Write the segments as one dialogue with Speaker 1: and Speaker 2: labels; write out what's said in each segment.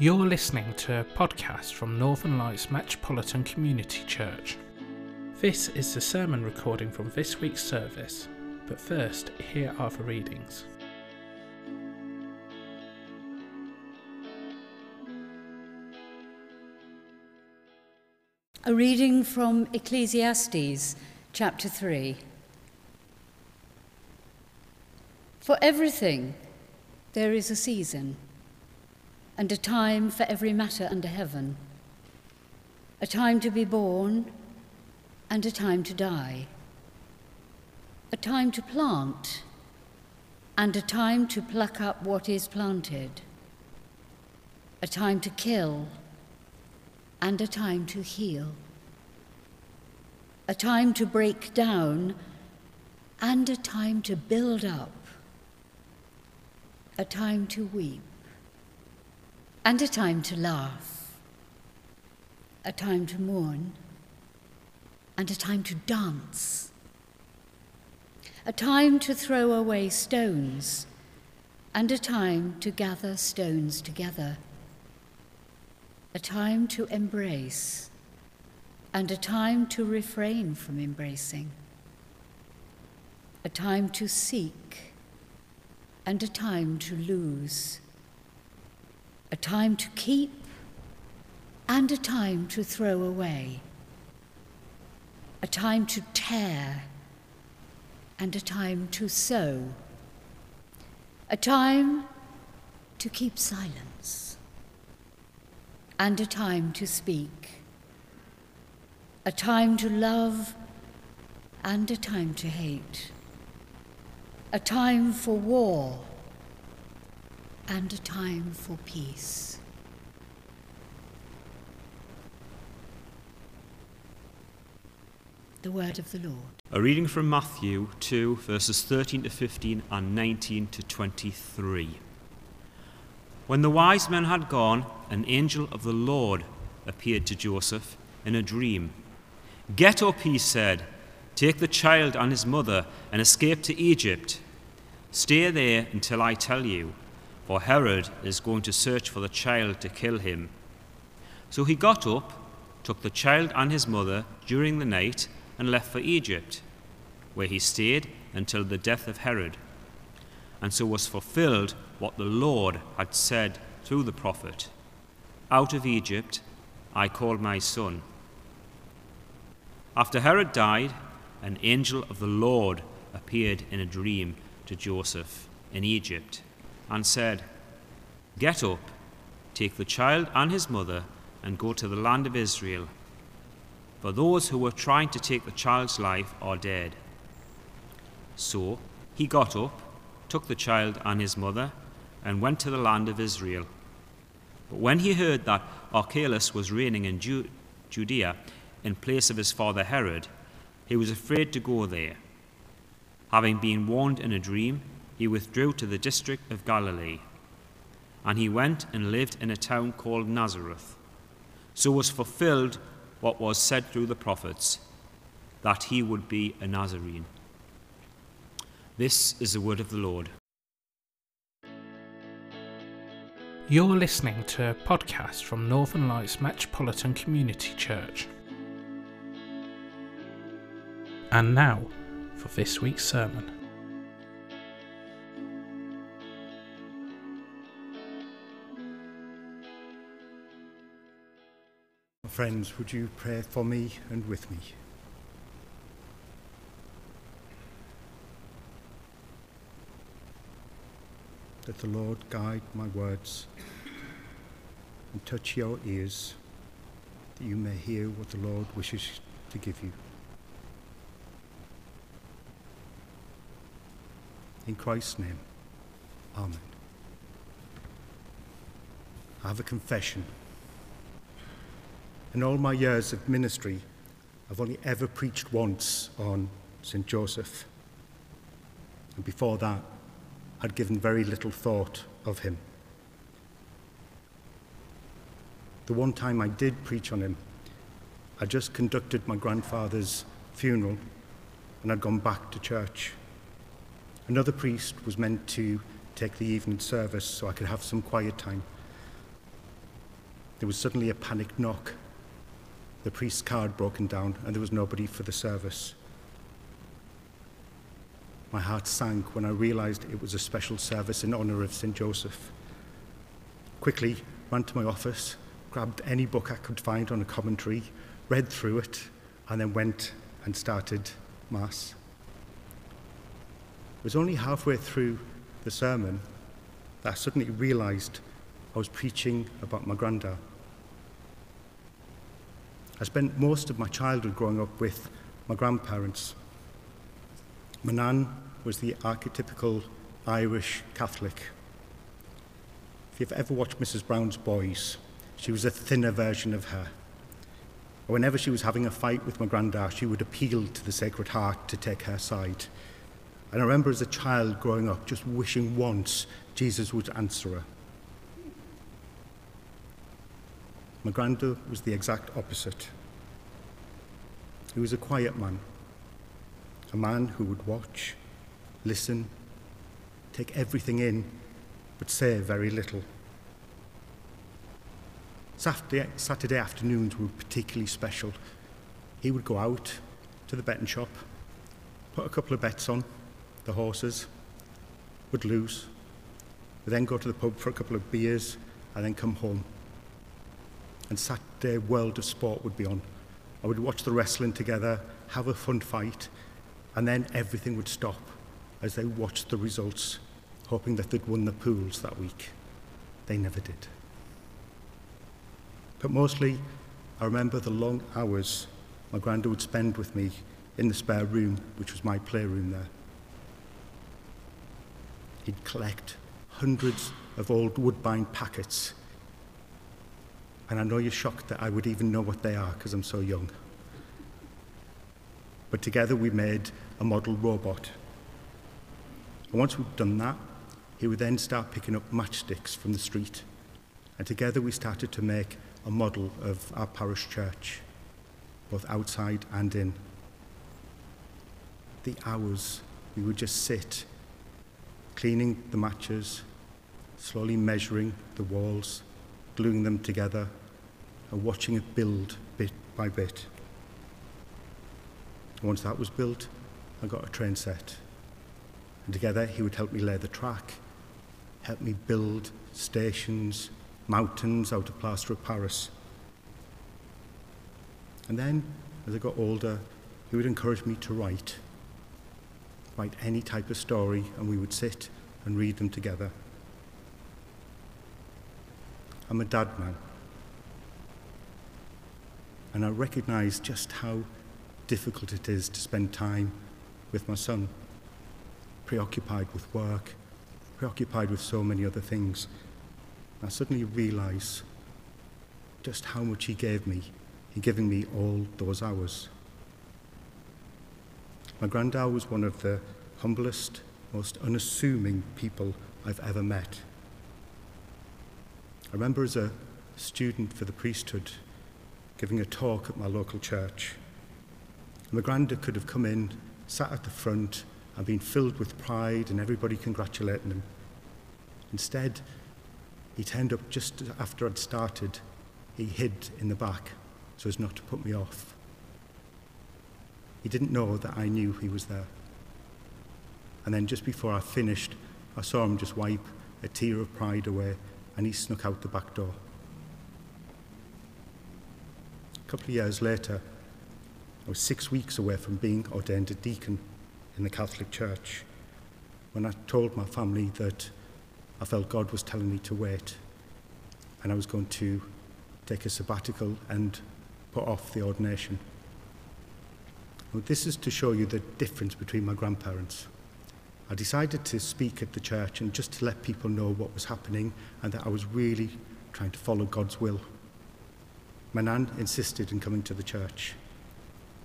Speaker 1: You're listening to a podcast from Northern Lights Metropolitan Community Church. This is the sermon recording from this week's service, but first, here are the readings.
Speaker 2: A reading from Ecclesiastes chapter 3. For everything there is a season and a time for every matter under heaven, a time to be born and a time to die, a time to plant and a time to pluck up what is planted, a time to kill and a time to heal, a time to break down and a time to build up, a time to weep and a time to laugh, a time to mourn, and a time to dance, a time to throw away stones, and a time to gather stones together, a time to embrace, and a time to refrain from embracing, a time to seek, and a time to lose a time to keep and a time to throw away, a time to tear and a time to sow, a time to keep silence and a time to speak, a time to love and a time to hate, a time for war and a time for peace. The word of the Lord.
Speaker 3: A reading from Matthew 2, verses 13 to 15 and 19 to 23. When the wise men had gone, an angel of the Lord appeared to Joseph in a dream. Get up, he said, take the child and his mother and escape to Egypt. Stay there until I tell you for Herod is going to search for the child to kill him. So he got up, took the child and his mother during the night, and left for Egypt, where he stayed until the death of Herod. And so was fulfilled what the Lord had said through the prophet Out of Egypt I called my son. After Herod died, an angel of the Lord appeared in a dream to Joseph in Egypt and said, Get up, take the child and his mother, and go to the land of Israel. For those who were trying to take the child's life are dead. So he got up, took the child and his mother, and went to the land of Israel. But when he heard that Archelaus was reigning in Ju- Judea in place of his father Herod, he was afraid to go there. Having been warned in a dream, he withdrew to the district of Galilee. And he went and lived in a town called Nazareth. So was fulfilled what was said through the prophets, that he would be a Nazarene. This is the word of the Lord.
Speaker 1: You're listening to a podcast from Northern Lights Metropolitan Community Church. And now for this week's sermon.
Speaker 4: Friends, would you pray for me and with me? That the Lord guide my words and touch your ears, that you may hear what the Lord wishes to give you. In Christ's name, Amen. I have a confession. In all my years of ministry, I've only ever preached once on St. Joseph. And before that, I'd given very little thought of him. The one time I did preach on him, I just conducted my grandfather's funeral and I'd gone back to church. Another priest was meant to take the evening service so I could have some quiet time. there was suddenly a panicked knock. The priest's car had broken down, and there was nobody for the service. My heart sank when I realized it was a special service in honor of St. Joseph. Quickly, ran to my office, grabbed any book I could find on a commentary, read through it, and then went and started Mass. It was only halfway through the sermon that I suddenly realized I was preaching about my granddad. I spent most of my childhood growing up with my grandparents. My nan was the archetypical Irish Catholic. If you've ever watched Mrs. Brown's Boys, she was a thinner version of her. Whenever she was having a fight with my granddad, she would appeal to the Sacred Heart to take her side. And I remember as a child growing up just wishing once Jesus would answer her. My was the exact opposite. He was a quiet man, a man who would watch, listen, take everything in, but say very little. Saturday, Saturday afternoons were particularly special. He would go out to the betting shop, put a couple of bets on, the horses, would lose, would then go to the pub for a couple of beers, and then come home. And Saturday World of Sport would be on. I would watch the wrestling together, have a fun fight, and then everything would stop as they watched the results, hoping that they'd won the pools that week. They never did. But mostly, I remember the long hours my granddad would spend with me in the spare room, which was my playroom there. He'd collect hundreds of old Woodbine packets. And I know you're shocked that I would even know what they are because I'm so young. But together we made a model robot. And once we'd done that, he would then start picking up matchsticks from the street. And together we started to make a model of our parish church, both outside and in. The hours we would just sit, cleaning the matches, slowly measuring the walls, gluing them together, and watching it build bit by bit. Once that was built, I got a train set. And together he would help me lay the track, help me build stations, mountains out of plaster of Paris. And then, as I got older, he would encourage me to write. Write any type of story, and we would sit and read them together. I'm a dad now. And I recognize just how difficult it is to spend time with my son, preoccupied with work, preoccupied with so many other things. I suddenly realize just how much he gave me in giving me all those hours. My granddad was one of the humblest, most unassuming people I've ever met. I remember as a student for the priesthood giving a talk at my local church. My granddad could have come in, sat at the front, and been filled with pride and everybody congratulating him. Instead, he turned up just after I'd started. He hid in the back so as not to put me off. He didn't know that I knew he was there. And then just before I finished, I saw him just wipe a tear of pride away and he snuck out the back door. A couple of years later, I was six weeks away from being ordained a deacon in the Catholic Church when I told my family that I felt God was telling me to wait and I was going to take a sabbatical and put off the ordination. This is to show you the difference between my grandparents. I decided to speak at the church and just to let people know what was happening and that I was really trying to follow God's will. My nan insisted in coming to the church.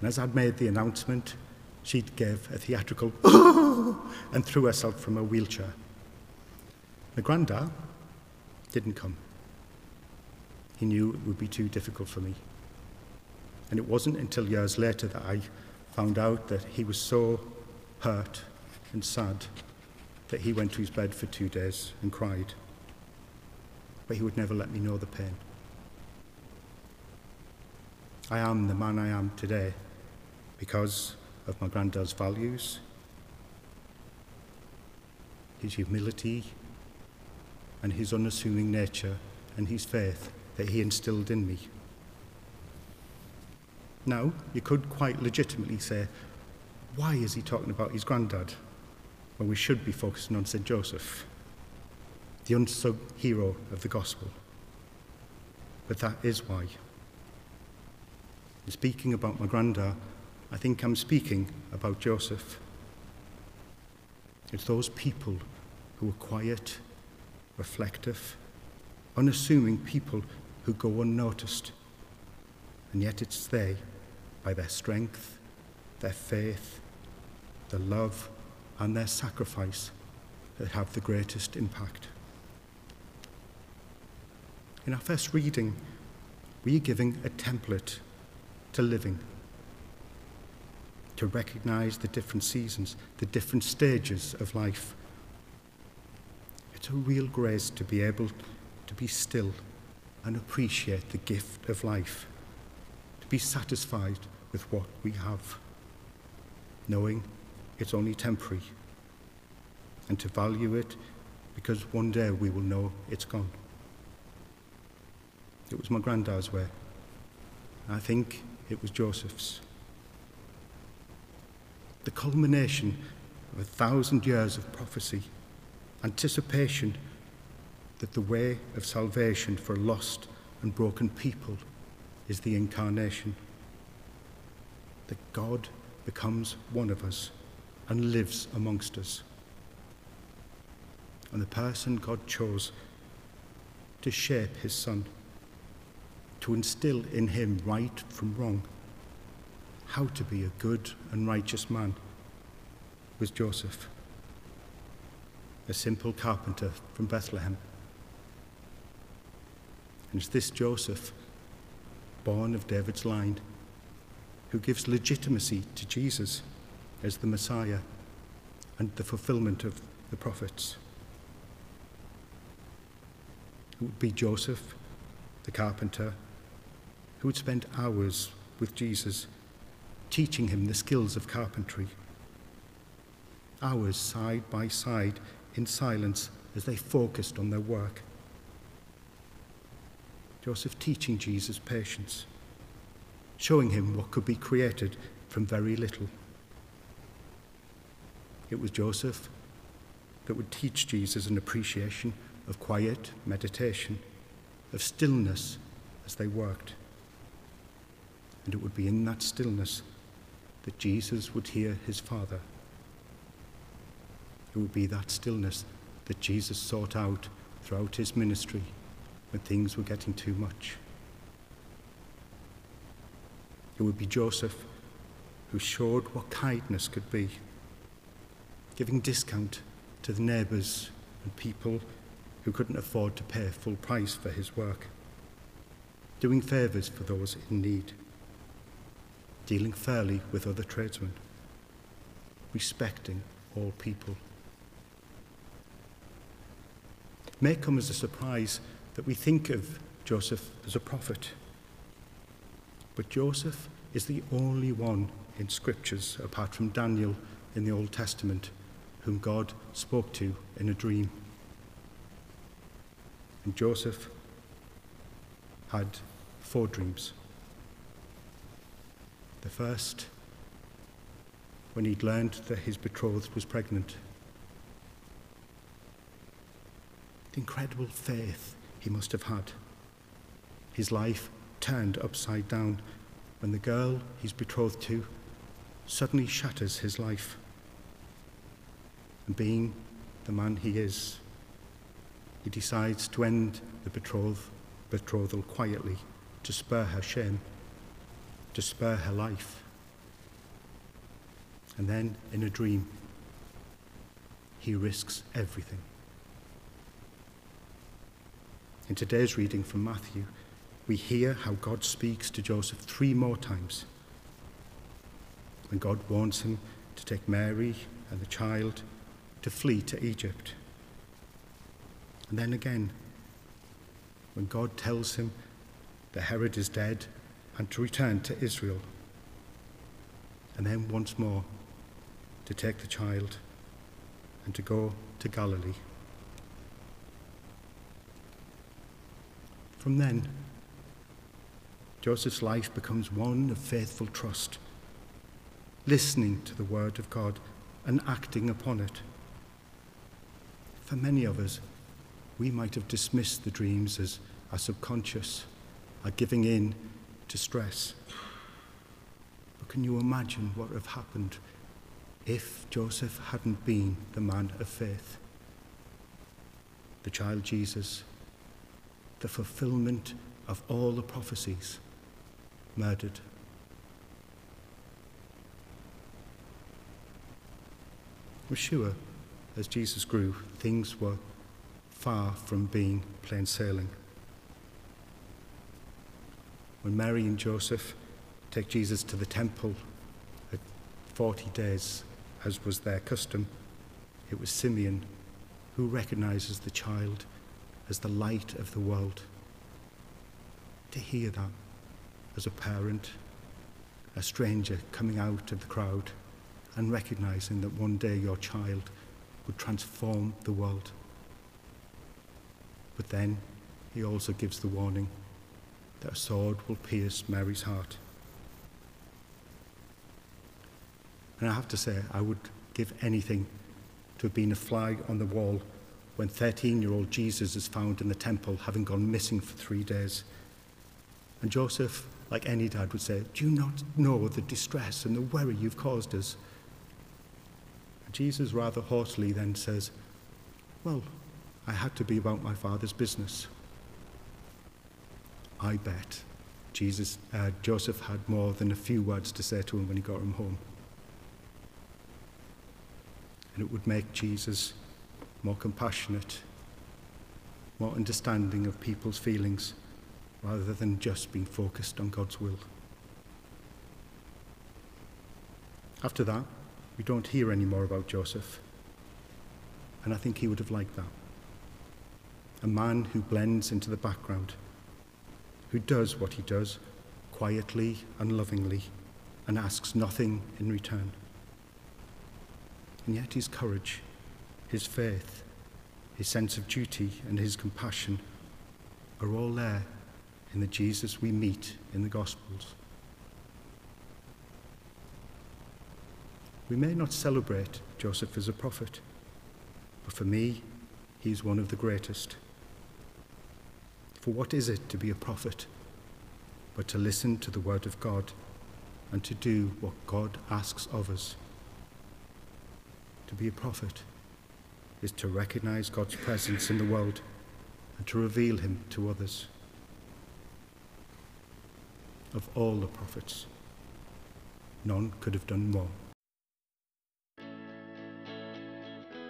Speaker 4: And as I'd made the announcement, she gave a theatrical and threw herself from her wheelchair. My granddad didn't come. He knew it would be too difficult for me. And it wasn't until years later that I found out that he was so hurt and sad that he went to his bed for two days and cried. But he would never let me know the pain. I am the man I am today because of my granddad's values, his humility, and his unassuming nature and his faith that he instilled in me. Now, you could quite legitimately say, why is he talking about his granddad when we should be focusing on St. Joseph, the unsung hero of the gospel? But that is why. In speaking about my granddad, I think I'm speaking about Joseph. It's those people who are quiet, reflective, unassuming people who go unnoticed. And yet it's they, by their strength, their faith, their love, and their sacrifice, that have the greatest impact. In our first reading, we are giving a template to living, to recognize the different seasons, the different stages of life. It's a real grace to be able to be still and appreciate the gift of life, to be satisfied with what we have, knowing it's only temporary, and to value it because one day we will know it's gone. It was my granddad's way. I think it was Joseph's. The culmination of a thousand years of prophecy, anticipation that the way of salvation for lost and broken people is the incarnation. That God becomes one of us and lives amongst us. And the person God chose to shape his son, to instill in him right from wrong, how to be a good and righteous man, was Joseph, a simple carpenter from Bethlehem. And it's this Joseph, born of David's line, who gives legitimacy to Jesus as the Messiah and the fulfillment of the prophets. It would be Joseph, the carpenter, who would spend hours with Jesus teaching him the skills of carpentry. Hours side by side in silence as they focused on their work. Joseph teaching Jesus patience, showing him what could be created from very little. It was Joseph that would teach Jesus an appreciation of quiet meditation, of stillness as they worked. And it would be in that stillness that Jesus would hear his Father. It would be that stillness that Jesus sought out throughout his ministry when things were getting too much. It would be Joseph who showed what kindness could be, giving discount to the neighbours and people who couldn't afford to pay full price for his work, doing favours for those in need, dealing fairly with other tradesmen, respecting all people. It may come as a surprise that we think of Joseph as a prophet. But Joseph is the only one in scriptures, apart from Daniel in the Old Testament, whom God spoke to in a dream. And Joseph had four dreams. The first, when he'd learned that his betrothed was pregnant. The incredible faith he must have had. His life turned upside down when the girl he's betrothed to suddenly shatters his life. And being the man he is, he decides to end the betroth, betrothal quietly to spare her shame, to spare her life. And then, in a dream, he risks everything. In today's reading from Matthew, we hear how God speaks to Joseph three more times. When God warns him to take Mary and the child to flee to Egypt. And then again, when God tells him that Herod is dead and to return to Israel. And then once more to take the child and to go to Galilee. From then, Joseph's life becomes one of faithful trust, listening to the word of God and acting upon it. For many of us, we might have dismissed the dreams as our subconscious, our giving in to stress. But can you imagine what would have happened if Joseph hadn't been the man of faith? The child Jesus, the fulfillment of all the prophecies, murdered. We're sure as Jesus grew, things were far from being plain sailing. When Mary and Joseph take Jesus to the temple at 40 days, as was their custom, it was Simeon who recognizes the child as the light of the world. To hear that as a parent, a stranger coming out of the crowd and recognizing that one day your child would transform the world. But then he also gives the warning that a sword will pierce Mary's heart. And I have to say, I would give anything to have been a fly on the wall when 13 year old Jesus is found in the temple, having gone missing for three days. And Joseph, like any dad, would say, Do you not know the distress and the worry you've caused us? And Jesus rather haughtily then says, Well, I had to be about my father's business. I bet Jesus, uh, Joseph had more than a few words to say to him when he got him home. And it would make Jesus more compassionate, more understanding of people's feelings, rather than just being focused on God's will. After that, we don't hear any more about Joseph. And I think he would have liked that. A man who blends into the background who does what he does quietly and lovingly and asks nothing in return. And yet his courage, his faith, his sense of duty, and his compassion are all there in the Jesus we meet in the Gospels. We may not celebrate Joseph as a prophet, but for me, he is one of the greatest. For what is it to be a prophet but to listen to the word of God and to do what God asks of us? To be a prophet is to recognize God's presence in the world and to reveal him to others. Of all the prophets, none could have done more.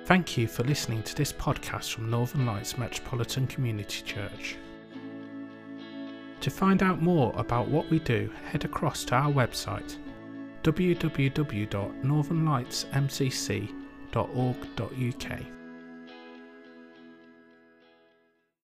Speaker 1: Thank you for listening to this podcast from Northern Lights Metropolitan Community Church. To find out more about what we do, head across to our website www.northernlightsmcc.org.uk.